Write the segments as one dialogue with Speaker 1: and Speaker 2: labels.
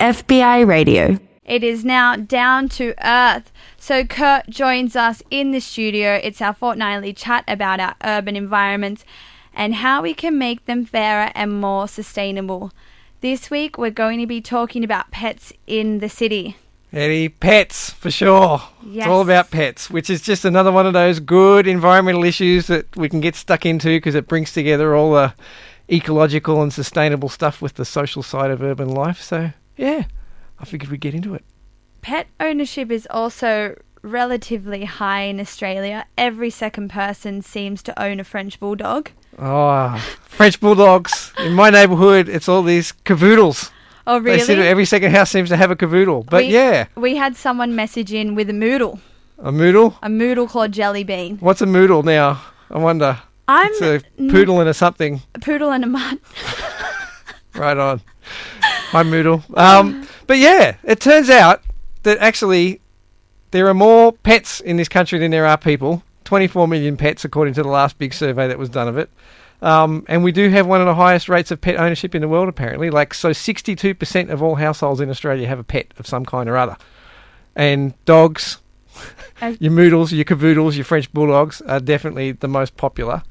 Speaker 1: FBI Radio.
Speaker 2: It is now down to earth. So Kurt joins us in the studio. It's our fortnightly chat about our urban environments and how we can make them fairer and more sustainable. This week we're going to be talking about pets in the city.
Speaker 3: Eddie, pets for sure.
Speaker 2: Yes.
Speaker 3: It's all about pets, which is just another one of those good environmental issues that we can get stuck into because it brings together all the ecological and sustainable stuff with the social side of urban life. So, yeah, I figured we'd get into it.
Speaker 2: Pet ownership is also relatively high in Australia. Every second person seems to own a French bulldog.
Speaker 3: Oh, French bulldogs. In my neighbourhood, it's all these cavoodles.
Speaker 2: Oh,
Speaker 3: They seem to,
Speaker 2: really?
Speaker 3: every second house seems to have a cavoodle. But
Speaker 2: We-
Speaker 3: yeah,
Speaker 2: We had someone message in with a moodle,
Speaker 3: a moodle.
Speaker 2: a moodle called Jelly Bean.
Speaker 3: What's a moodle now? I wonder.
Speaker 2: I'm
Speaker 3: It's a poodle and a something.
Speaker 2: a poodle and a mutt.
Speaker 3: Right on. Hi, Moodle. Um, but yeah, it turns out that actually there are more pets in this country than there are people. 24 million pets, according to the last big survey that was done of it. Um, and we do have one of the highest rates of pet ownership in the world, apparently. Like, so 62% of all households in Australia have a pet of some kind or other. And dogs, your Moodles, your Cavoodles, your French Bulldogs are definitely the most popular.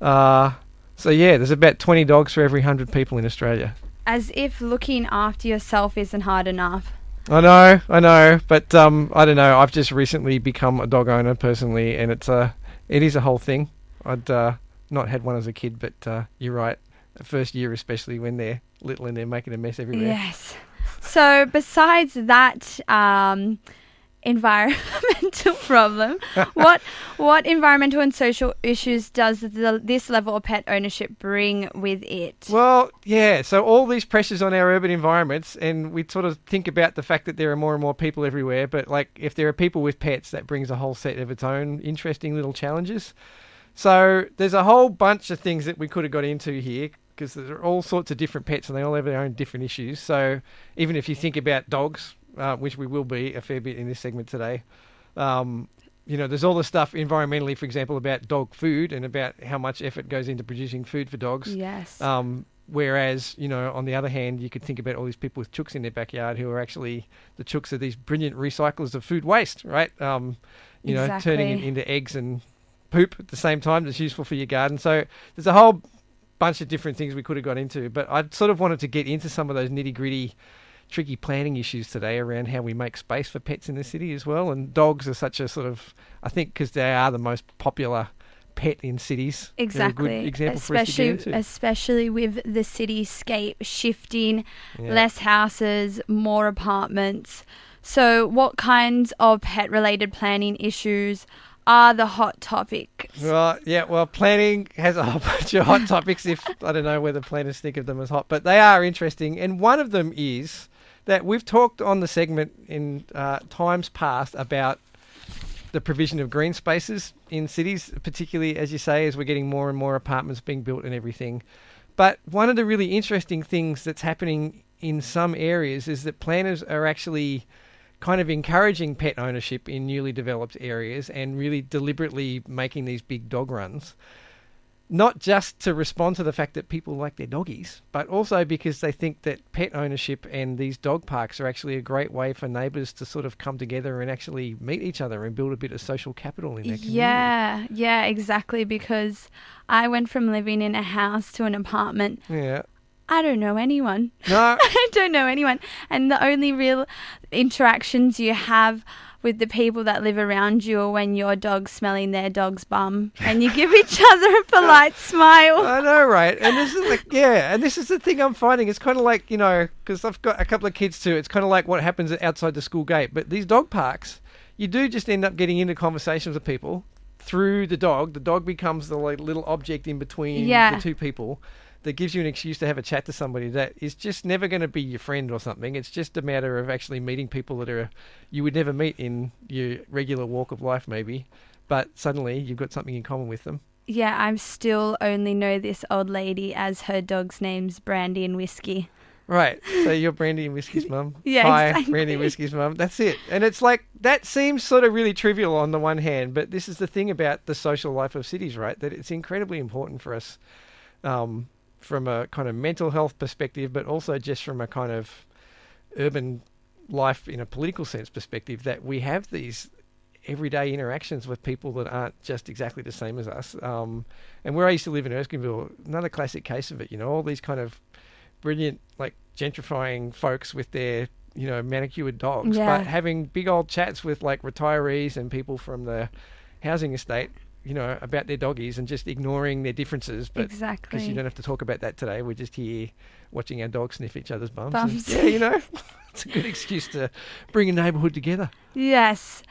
Speaker 3: Uh, so, yeah, there's about 20 dogs for every 100 people in Australia.
Speaker 2: As if looking after yourself isn't hard enough.
Speaker 3: I know, I know, but um, I don't know. I've just recently become a dog owner personally, and it's a, it is a whole thing. I'd uh, not had one as a kid, but uh, you're right. The first year, especially when they're little and they're making a mess everywhere.
Speaker 2: Yes. So, besides that um, environmental problem, what what environmental and social issues does the, this level of pet ownership bring with it?
Speaker 3: Well, yeah. So all these pressures on our urban environments, and we sort of think about the fact that there are more and more people everywhere. But like, if there are people with pets, that brings a whole set of its own interesting little challenges. So there's a whole bunch of things that we could have got into here because there are all sorts of different pets, and they all have their own different issues. So even if you think about dogs, uh, which we will be a fair bit in this segment today. Um, you know, there's all the stuff environmentally, for example, about dog food and about how much effort goes into producing food for dogs.
Speaker 2: yes.
Speaker 3: Um, whereas, you know, on the other hand, you could think about all these people with chooks in their backyard who are actually the chooks are these brilliant recyclers of food waste, right? Um, you know, turning it into eggs and poop at the same time that's useful for your garden. So there's a whole bunch of different things we could have got into, but I sort of wanted to get into some of those nitty gritty, tricky planning issues today around how we make space for pets in the city as well. And dogs are such a sort of, I think, because they are the most popular pet in cities.
Speaker 2: Exactly.
Speaker 3: good example for us to
Speaker 2: especially especially with the cityscape shifting,
Speaker 3: Yeah.
Speaker 2: less houses, more apartments. So, what kinds of pet related planning issues are the hot topics?
Speaker 3: Right, yeah, well, planning has a whole bunch of hot topics. If I don't know whether planners think of them as hot, but they are interesting. And one of them is that we've talked on the segment in uh, times past about the provision of green spaces in cities, particularly as you say, as we're getting more and more apartments being built and everything. But one of the really interesting things that's happening in some areas is that planners are actually kind of encouraging pet ownership in newly developed areas and really deliberately making these big dog runs. Not just to respond to the fact that people like their doggies, but also because they think that pet ownership and these dog parks are actually a great way for neighbours to sort of come together and actually meet each other and build a bit of social capital in their community.
Speaker 2: Yeah, yeah, exactly. Because I went from living in a house to an apartment.
Speaker 3: Yeah.
Speaker 2: I don't know anyone.
Speaker 3: No,
Speaker 2: I don't know anyone. And the only real interactions you have with the people that live around you or when your dog's smelling their dog's bum and you give each other a polite smile.
Speaker 3: I know, right? And this is like, yeah, and this is the thing I'm finding. It's kind of like, you know, because I've got a couple of kids too. It's kind of like what happens outside the school gate. But these dog parks, you do just end up getting into conversations with people through the dog. The dog becomes the like, little object in between
Speaker 2: Yeah.
Speaker 3: the two people that gives you an excuse to have a chat to somebody that is just never going to be your friend or something. It's just a matter of actually meeting people that are you would never meet in your regular walk of life, maybe. But suddenly you've got something in common with them.
Speaker 2: Yeah, I still only know this old lady as her dog's name's Brandy and Whiskey.
Speaker 3: Right. So you're Brandy and Whiskey's mum.
Speaker 2: Yeah,
Speaker 3: Hi,
Speaker 2: exactly.
Speaker 3: Brandy and Whiskey's mum. That's it. And it's like that seems sort of really trivial on the one hand, but this is the thing about the social life of cities, right? That it's incredibly important for us um, from a kind of mental health perspective, but also just from a kind of urban life in a political sense perspective that we have these everyday interactions with people that aren't just exactly the same as us. Um, and where I used to live in Erskineville, another classic case of it. You know, all these kind of brilliant, like gentrifying folks with their you know manicured dogs,
Speaker 2: Yeah.
Speaker 3: but having big old chats with like retirees and people from the housing estate. You know about their doggies and just ignoring their differences, but
Speaker 2: exactly.
Speaker 3: because you don't have to talk about that today. We're just here watching our dogs sniff each other's bums.
Speaker 2: Bums.
Speaker 3: And, yeah, you know, it's a good excuse to bring a neighbourhood together.
Speaker 2: Yes.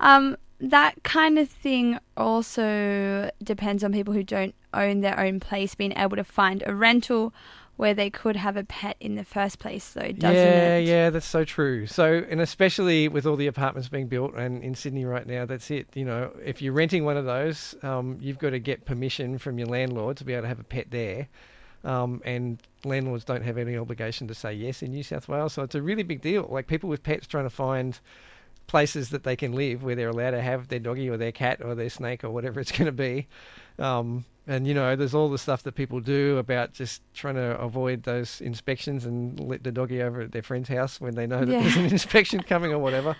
Speaker 2: Um, that kind of thing also depends on people who don't own their own place being able to find a rental where they could have a pet in the first place, though, doesn't
Speaker 3: yeah,
Speaker 2: it?
Speaker 3: yeah, that's so true. So, and especially with all the apartments being built and in Sydney right now, that's it. You know, if you're renting one of those, um, you've got to get permission from your landlord to be able to have a pet there. Um, and landlords don't have any obligation to say yes in New South Wales. So it's a really big deal. Like people with pets trying to find places that they can live where they're allowed to have their doggy or their cat or their snake or whatever it's going to be. Um, and you know, there's all the stuff that people do about just trying to avoid those inspections and let the doggy over at their friend's house when they know that
Speaker 2: Yeah.
Speaker 3: there's an inspection coming or whatever.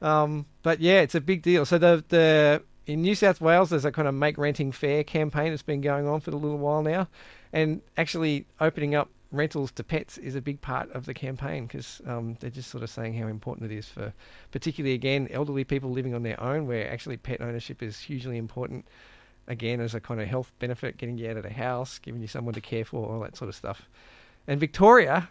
Speaker 3: Um, but yeah, it's a big deal. So the the in New South Wales, there's a kind of make renting fair campaign that's been going on for a little while now, and actually opening up rentals to pets is a big part of the campaign because um, they're just sort of saying how important it is for, particularly again, elderly people living on their own, where actually pet ownership is hugely important. Again, as a kind of health benefit, getting you out of the house, giving you someone to care for, all that sort of stuff. And Victoria,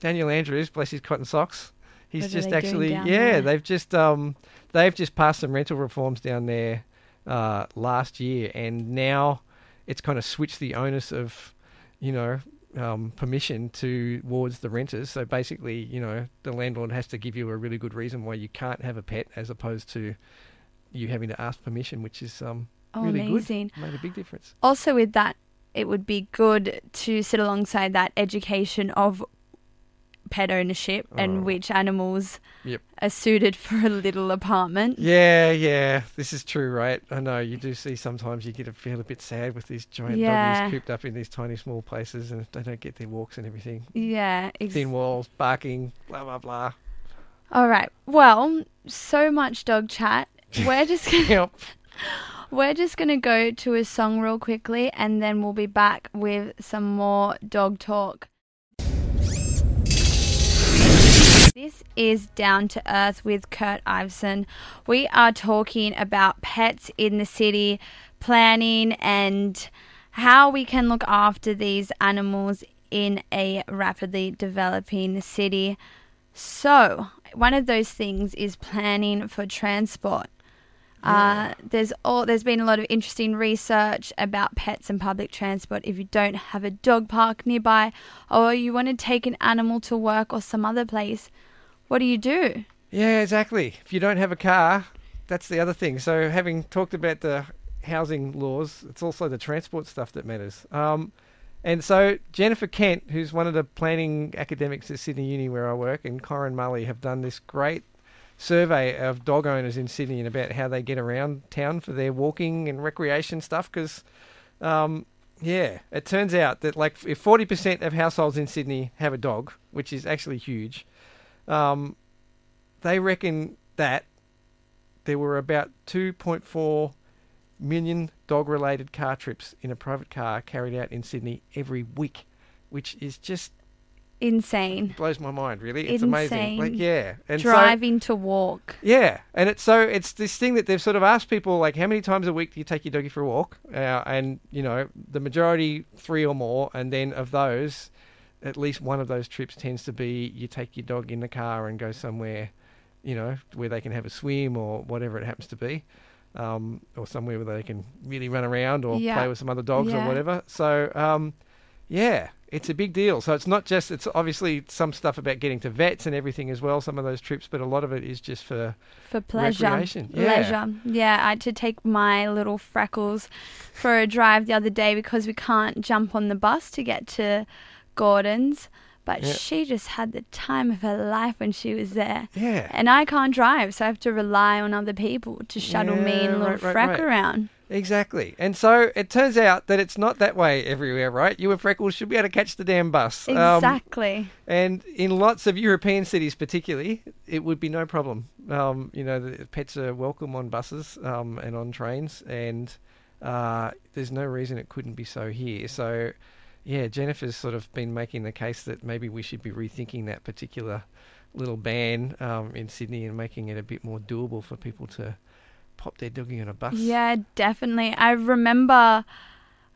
Speaker 3: Daniel Andrews, bless his cotton socks, he's
Speaker 2: What
Speaker 3: just actually yeah,
Speaker 2: there?
Speaker 3: they've just um they've just passed some rental reforms down there uh, last year, and now it's kind of switched the onus of you know um, permission towards the renters. So basically, you know, the landlord has to give you a really good reason why you can't have a pet, as opposed to you having to ask permission, which is um,
Speaker 2: Oh,
Speaker 3: really
Speaker 2: amazing.
Speaker 3: good. Made a big difference.
Speaker 2: Also, with that, it would be good to sit alongside that education of pet ownership
Speaker 3: Oh.
Speaker 2: and which animals
Speaker 3: Yep.
Speaker 2: are suited for a little apartment.
Speaker 3: Yeah, yeah, this is true, right? I know you do see sometimes you get a, feel a bit sad with these giant
Speaker 2: Yeah.
Speaker 3: doggies cooped up in these tiny small places, and they don't get their walks and everything.
Speaker 2: Yeah, ex-
Speaker 3: Thin walls, barking, blah blah blah.
Speaker 2: All right. Well, so much dog chat. We're just gonna,
Speaker 3: Yep.
Speaker 2: We're just gonna go to a song real quickly, and then we'll be back with some more dog talk. This is Down to Earth with Kurt Iveson. We are talking about pets in the city, planning, and how we can look after these animals in a rapidly developing city. So, one of those things is planning for transport. Uh, there's all there's been a lot of interesting research about pets and public transport. If you don't have a dog park nearby, or you want to take an animal to work or some other place, what do you do?
Speaker 3: Yeah, exactly. If you don't have a car, that's the other thing. So, having talked about the housing laws, it's also the transport stuff that matters. Um, and so, Jennifer Kent, who's one of the planning academics at Sydney Uni where I work, and Corinne Mulley have done this great survey of dog owners in Sydney and about how they get around town for their walking and recreation stuff. Because, um, yeah, it turns out that like if forty percent of households in Sydney have a dog, which is actually huge, um, they reckon that there were about 2.4 million dog related car trips in a private car carried out in Sydney every week, which is just
Speaker 2: Insane.
Speaker 3: blows my mind, really. It's amazing. Like, yeah. And so,
Speaker 2: Driving to walk.
Speaker 3: yeah, and it's so it's this thing that they've sort of asked people like, how many times a week do you take your doggy for a walk? Uh, and you know, the majority three or more, and then of those, at least one of those trips tends to be you take your dog in the car and go somewhere, you know, where they can have a swim or whatever it happens to be, um, or somewhere where they can really run around or
Speaker 2: Yeah.
Speaker 3: play with some other dogs
Speaker 2: Yeah.
Speaker 3: or whatever. So, um, yeah, it's a big deal. So it's not just it's obviously some stuff about getting to vets and everything as well. Some of those trips, but a lot of it is just for
Speaker 2: For pleasure.
Speaker 3: Recreation, yeah.
Speaker 2: Leisure. Yeah, I had to take my little freckles for a drive the other day because we can't jump on the bus to get to Gordon's. But
Speaker 3: Yeah.
Speaker 2: she just had the time of her life when she was there.
Speaker 3: yeah.
Speaker 2: And I can't drive, so I have to rely on other people to shuttle me and little
Speaker 3: right, right,
Speaker 2: freck
Speaker 3: right.
Speaker 2: around.
Speaker 3: Exactly. And so it turns out that it's not that way everywhere, right? You and Freckles should be able to catch the damn bus. Um,
Speaker 2: Exactly.
Speaker 3: and in lots of European cities, particularly, it would be no problem. Um, you know, the pets are welcome on buses um, and on trains, and uh, there's no reason it couldn't be so here. So, yeah, Jennifer's sort of been making the case that maybe we should be rethinking that particular little ban um, in Sydney and making it a bit more doable for people to pop their doggy on a bus.
Speaker 2: Yeah, definitely. I remember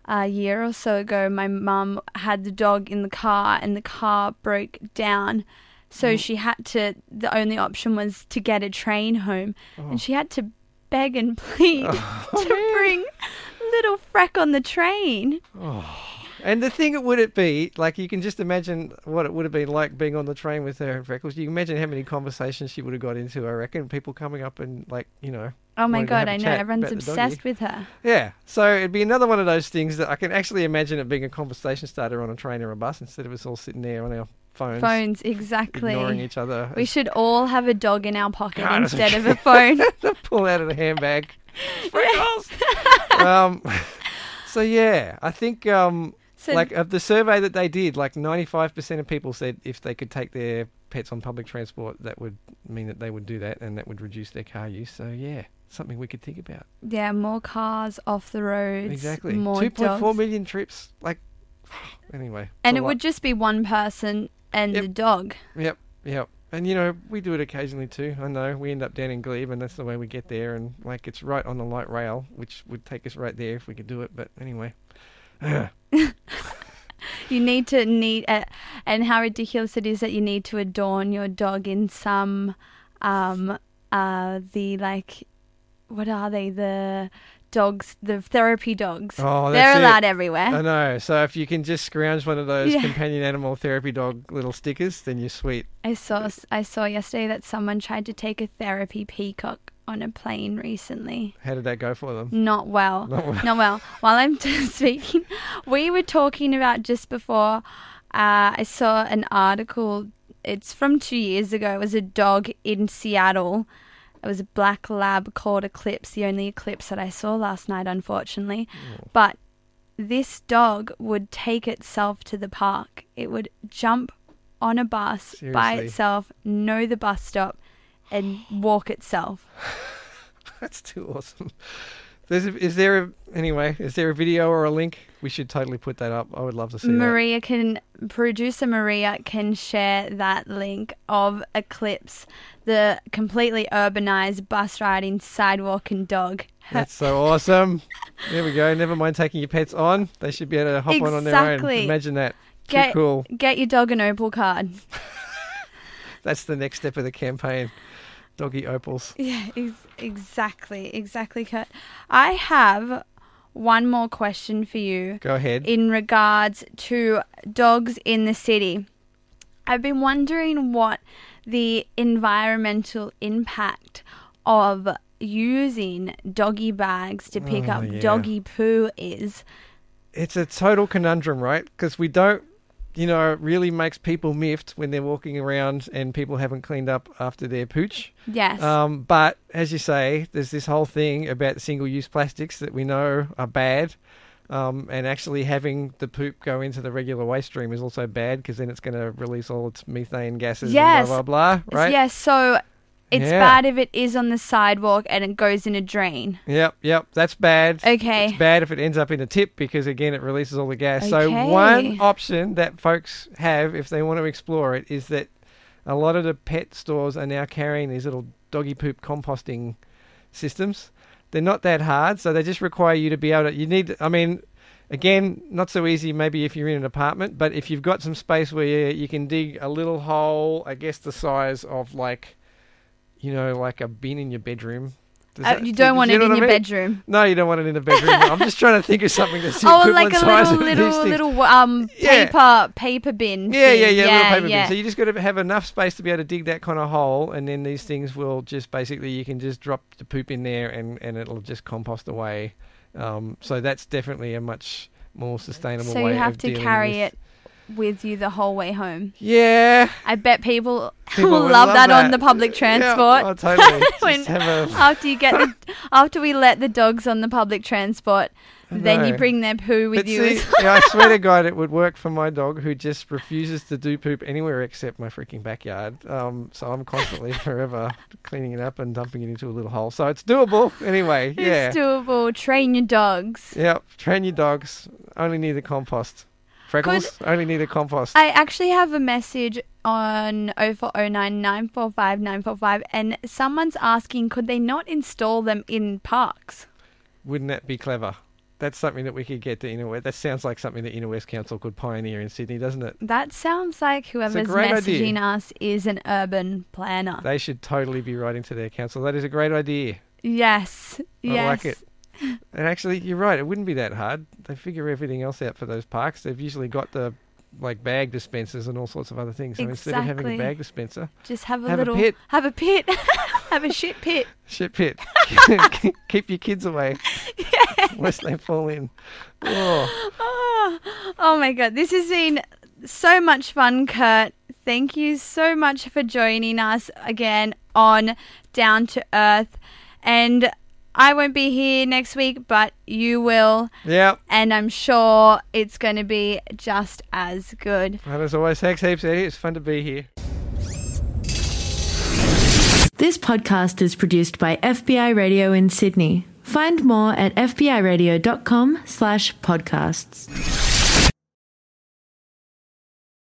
Speaker 2: a year or so ago, my mum had the dog in the car and the car broke down. So
Speaker 3: Mm.
Speaker 2: she had to, the only option was to get a train home.
Speaker 3: Oh.
Speaker 2: And she had to beg and plead
Speaker 3: Oh,
Speaker 2: to bring little Freck on the train.
Speaker 3: And the thing it would it be like you can just imagine what it would have been like being on the train with her and Freckles. You can imagine how many conversations she would have got into. I reckon people coming up and like you know,
Speaker 2: Oh my
Speaker 3: wanting to have
Speaker 2: god, I know. Everyone's
Speaker 3: about the doggy.
Speaker 2: obsessed with her.
Speaker 3: yeah. So it'd be another one of those things that I can actually imagine it being a conversation starter on a train or a bus instead of us all sitting there on our phones,
Speaker 2: Phones, exactly.
Speaker 3: ignoring each other.
Speaker 2: We should all have a dog in our pocket
Speaker 3: God,
Speaker 2: instead of a phone.
Speaker 3: pull out of the handbag. Freckles. um. So yeah, I think um.
Speaker 2: So
Speaker 3: like of the survey that they did, like 95% of people said if they could take their pets on public transport, that would mean that they would do that, and that would reduce their car use. So yeah, something we could think about.
Speaker 2: yeah, more cars off the roads.
Speaker 3: exactly.
Speaker 2: More
Speaker 3: 2.4
Speaker 2: dogs.
Speaker 3: million trips. Like anyway.
Speaker 2: And it
Speaker 3: lot.
Speaker 2: would just be one person and
Speaker 3: Yep.
Speaker 2: the dog.
Speaker 3: Yep. Yep. And you know we do it occasionally too. I know we end up down in Glebe, and that's the way we get there. And like it's right on the light rail, which would take us right there if we could do it. But anyway.
Speaker 2: You need to need, uh, and how ridiculous it is that you need to adorn your dog in some, um, uh, the like, what are they? The dogs, the therapy dogs.
Speaker 3: Oh,
Speaker 2: They're
Speaker 3: that's it.
Speaker 2: allowed everywhere.
Speaker 3: I know. So if you can just scrounge one of those
Speaker 2: Yeah.
Speaker 3: companion animal therapy dog little stickers, then you're sweet.
Speaker 2: I saw I saw yesterday that someone tried to take a therapy peacock on a plane recently.
Speaker 3: How did that go for them?
Speaker 2: Not well.
Speaker 3: Not well.
Speaker 2: Not well. While I'm speaking, we were talking about just before. Uh, I saw an article. It's from two years ago. It was a dog in Seattle. It was a black lab called Eclipse, the only eclipse that I saw last night, unfortunately. But this dog would take itself to the park. It would jump on a bus by itself, know the bus stop, and walk itself.
Speaker 3: That's too awesome. There's a, is there a, anyway? Is there a video or a link? We should totally put that up. I would love to see that.
Speaker 2: Maria can producer Maria can share that link of Eclipse, the completely urbanized bus riding sidewalk and dog.
Speaker 3: That's so awesome. There we go. Never mind taking your pets on. They should be able to hop on on their own. Imagine that. Too
Speaker 2: Get
Speaker 3: cool.
Speaker 2: get your dog an Opal card.
Speaker 3: That's the next step of the campaign. Doggy opals.
Speaker 2: Yeah, ex- exactly, exactly, Kurt. I have one more question for you.
Speaker 3: Go ahead.
Speaker 2: in regards to dogs in the city. I've been wondering what the environmental impact of using doggy bags to pick
Speaker 3: Oh,
Speaker 2: up
Speaker 3: yeah.
Speaker 2: doggy poo is.
Speaker 3: it's a total conundrum, right? Because we don't, you know, it really makes people miffed when they're walking around and people haven't cleaned up after their pooch.
Speaker 2: Yes.
Speaker 3: Um, but as you say, there's this whole thing about single-use plastics that we know are bad. Um, and actually having the poop go into the regular waste stream is also bad because then it's going to release all its methane gases
Speaker 2: Yes.
Speaker 3: and blah, blah, blah, right?
Speaker 2: Yes, so it's
Speaker 3: Yeah.
Speaker 2: bad if it is on the sidewalk and it goes in a drain.
Speaker 3: Yep, yep, that's bad.
Speaker 2: Okay.
Speaker 3: It's bad if it ends up in a tip because again it releases all the gas. So
Speaker 2: Okay.
Speaker 3: one option that folks have if they want to explore it is that a lot of the pet stores are now carrying these little doggy poop composting systems. They're not that hard, so they just require you to be able to you need I mean again, not so easy maybe if you're in an apartment, but if you've got some space where you, you can dig a little hole, I guess the size of like you know, like a bin in your bedroom.
Speaker 2: Uh, you don't
Speaker 3: do
Speaker 2: want
Speaker 3: you
Speaker 2: it in your
Speaker 3: mean?
Speaker 2: bedroom.
Speaker 3: No, you don't want it in the bedroom. I'm just trying to think of something that's
Speaker 2: Oh, like a little, little, little um
Speaker 3: Yeah.
Speaker 2: paper paper bin.
Speaker 3: Yeah, yeah, yeah, little paper
Speaker 2: yeah.
Speaker 3: bin. So you just got to have enough space to be able to dig that kind of hole, and then these things will just basically you can just drop the poop in there, and and it'll just compost away. Um, so that's definitely a much more sustainable
Speaker 2: So
Speaker 3: way
Speaker 2: you have to carry it with you the whole way home.
Speaker 3: Yeah.
Speaker 2: I bet people,
Speaker 3: People
Speaker 2: will love,
Speaker 3: love
Speaker 2: that, on the public transport.
Speaker 3: Yeah, oh, totally.
Speaker 2: When-
Speaker 3: a,
Speaker 2: after you get the, after we let the dogs on the public transport, then you bring their poo with
Speaker 3: but
Speaker 2: you.
Speaker 3: see, yeah, I swear to God, it would work for my dog who just refuses to do poop anywhere except my freaking backyard. Um, so I'm constantly, forever cleaning it up and dumping it into a little hole. So it's doable anyway. Yeah.
Speaker 2: It's doable. Train your dogs.
Speaker 3: Yep. Train your dogs. Only need the compost. Freckles. Only need a compost.
Speaker 2: I actually have a message on 0409 945 945 and someone's asking could they not install them in parks?
Speaker 3: Wouldn't that be clever? That's something that we could get to Inner West. That sounds like something that Inner West Council could pioneer in Sydney, doesn't it?
Speaker 2: That sounds like whoever's
Speaker 3: great
Speaker 2: messaging
Speaker 3: idea.
Speaker 2: us is an urban planner.
Speaker 3: They should totally be writing to their council. That is a great idea.
Speaker 2: yes.
Speaker 3: I
Speaker 2: yes.
Speaker 3: like it. And actually, you're right. It wouldn't be that hard. They figure everything else out for those parks. They've usually got the like bag dispensers and all sorts of other things. So instead of having a bag dispenser,
Speaker 2: Just have a
Speaker 3: Have a
Speaker 2: little
Speaker 3: pit.
Speaker 2: have a pit. have a shit pit.
Speaker 3: shit pit. Keep your kids away, yeah. lest they fall in. Oh,
Speaker 2: Oh, oh my god, this has been so much fun, Kurt. Thank you so much for joining us again on Down to Earth. And I won't be here next week, but you will.
Speaker 3: yeah.
Speaker 2: And I'm sure it's going to be just as good.
Speaker 3: And as always, thanks heaps, Eddie. It's fun to be here.
Speaker 1: This podcast is produced by FBI Radio in Sydney. Find more at fbiradio.com slash podcasts.